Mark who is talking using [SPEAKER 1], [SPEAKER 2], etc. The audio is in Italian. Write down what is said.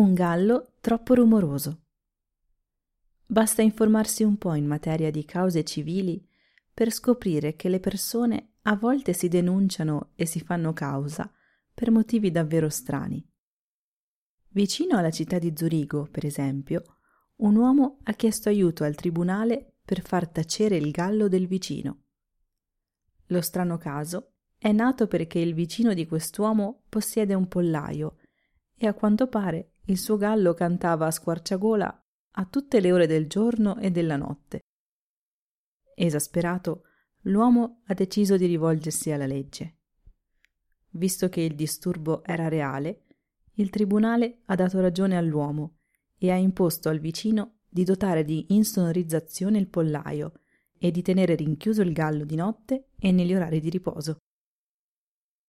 [SPEAKER 1] Un gallo troppo rumoroso. Basta informarsi un po' in materia di cause civili per scoprire che le persone a volte si denunciano e si fanno causa per motivi davvero strani. Vicino alla città di Zurigo, per esempio, un uomo ha chiesto aiuto al tribunale per far tacere il gallo del vicino. Lo strano caso è nato perché il vicino di quest'uomo possiede un pollaio e a quanto pare il suo gallo cantava a squarciagola a tutte le ore del giorno e della notte. Esasperato, l'uomo ha deciso di rivolgersi alla legge. Visto che il disturbo era reale, il tribunale ha dato ragione all'uomo e ha imposto al vicino di dotare di insonorizzazione il pollaio e di tenere rinchiuso il gallo di notte e negli orari di riposo.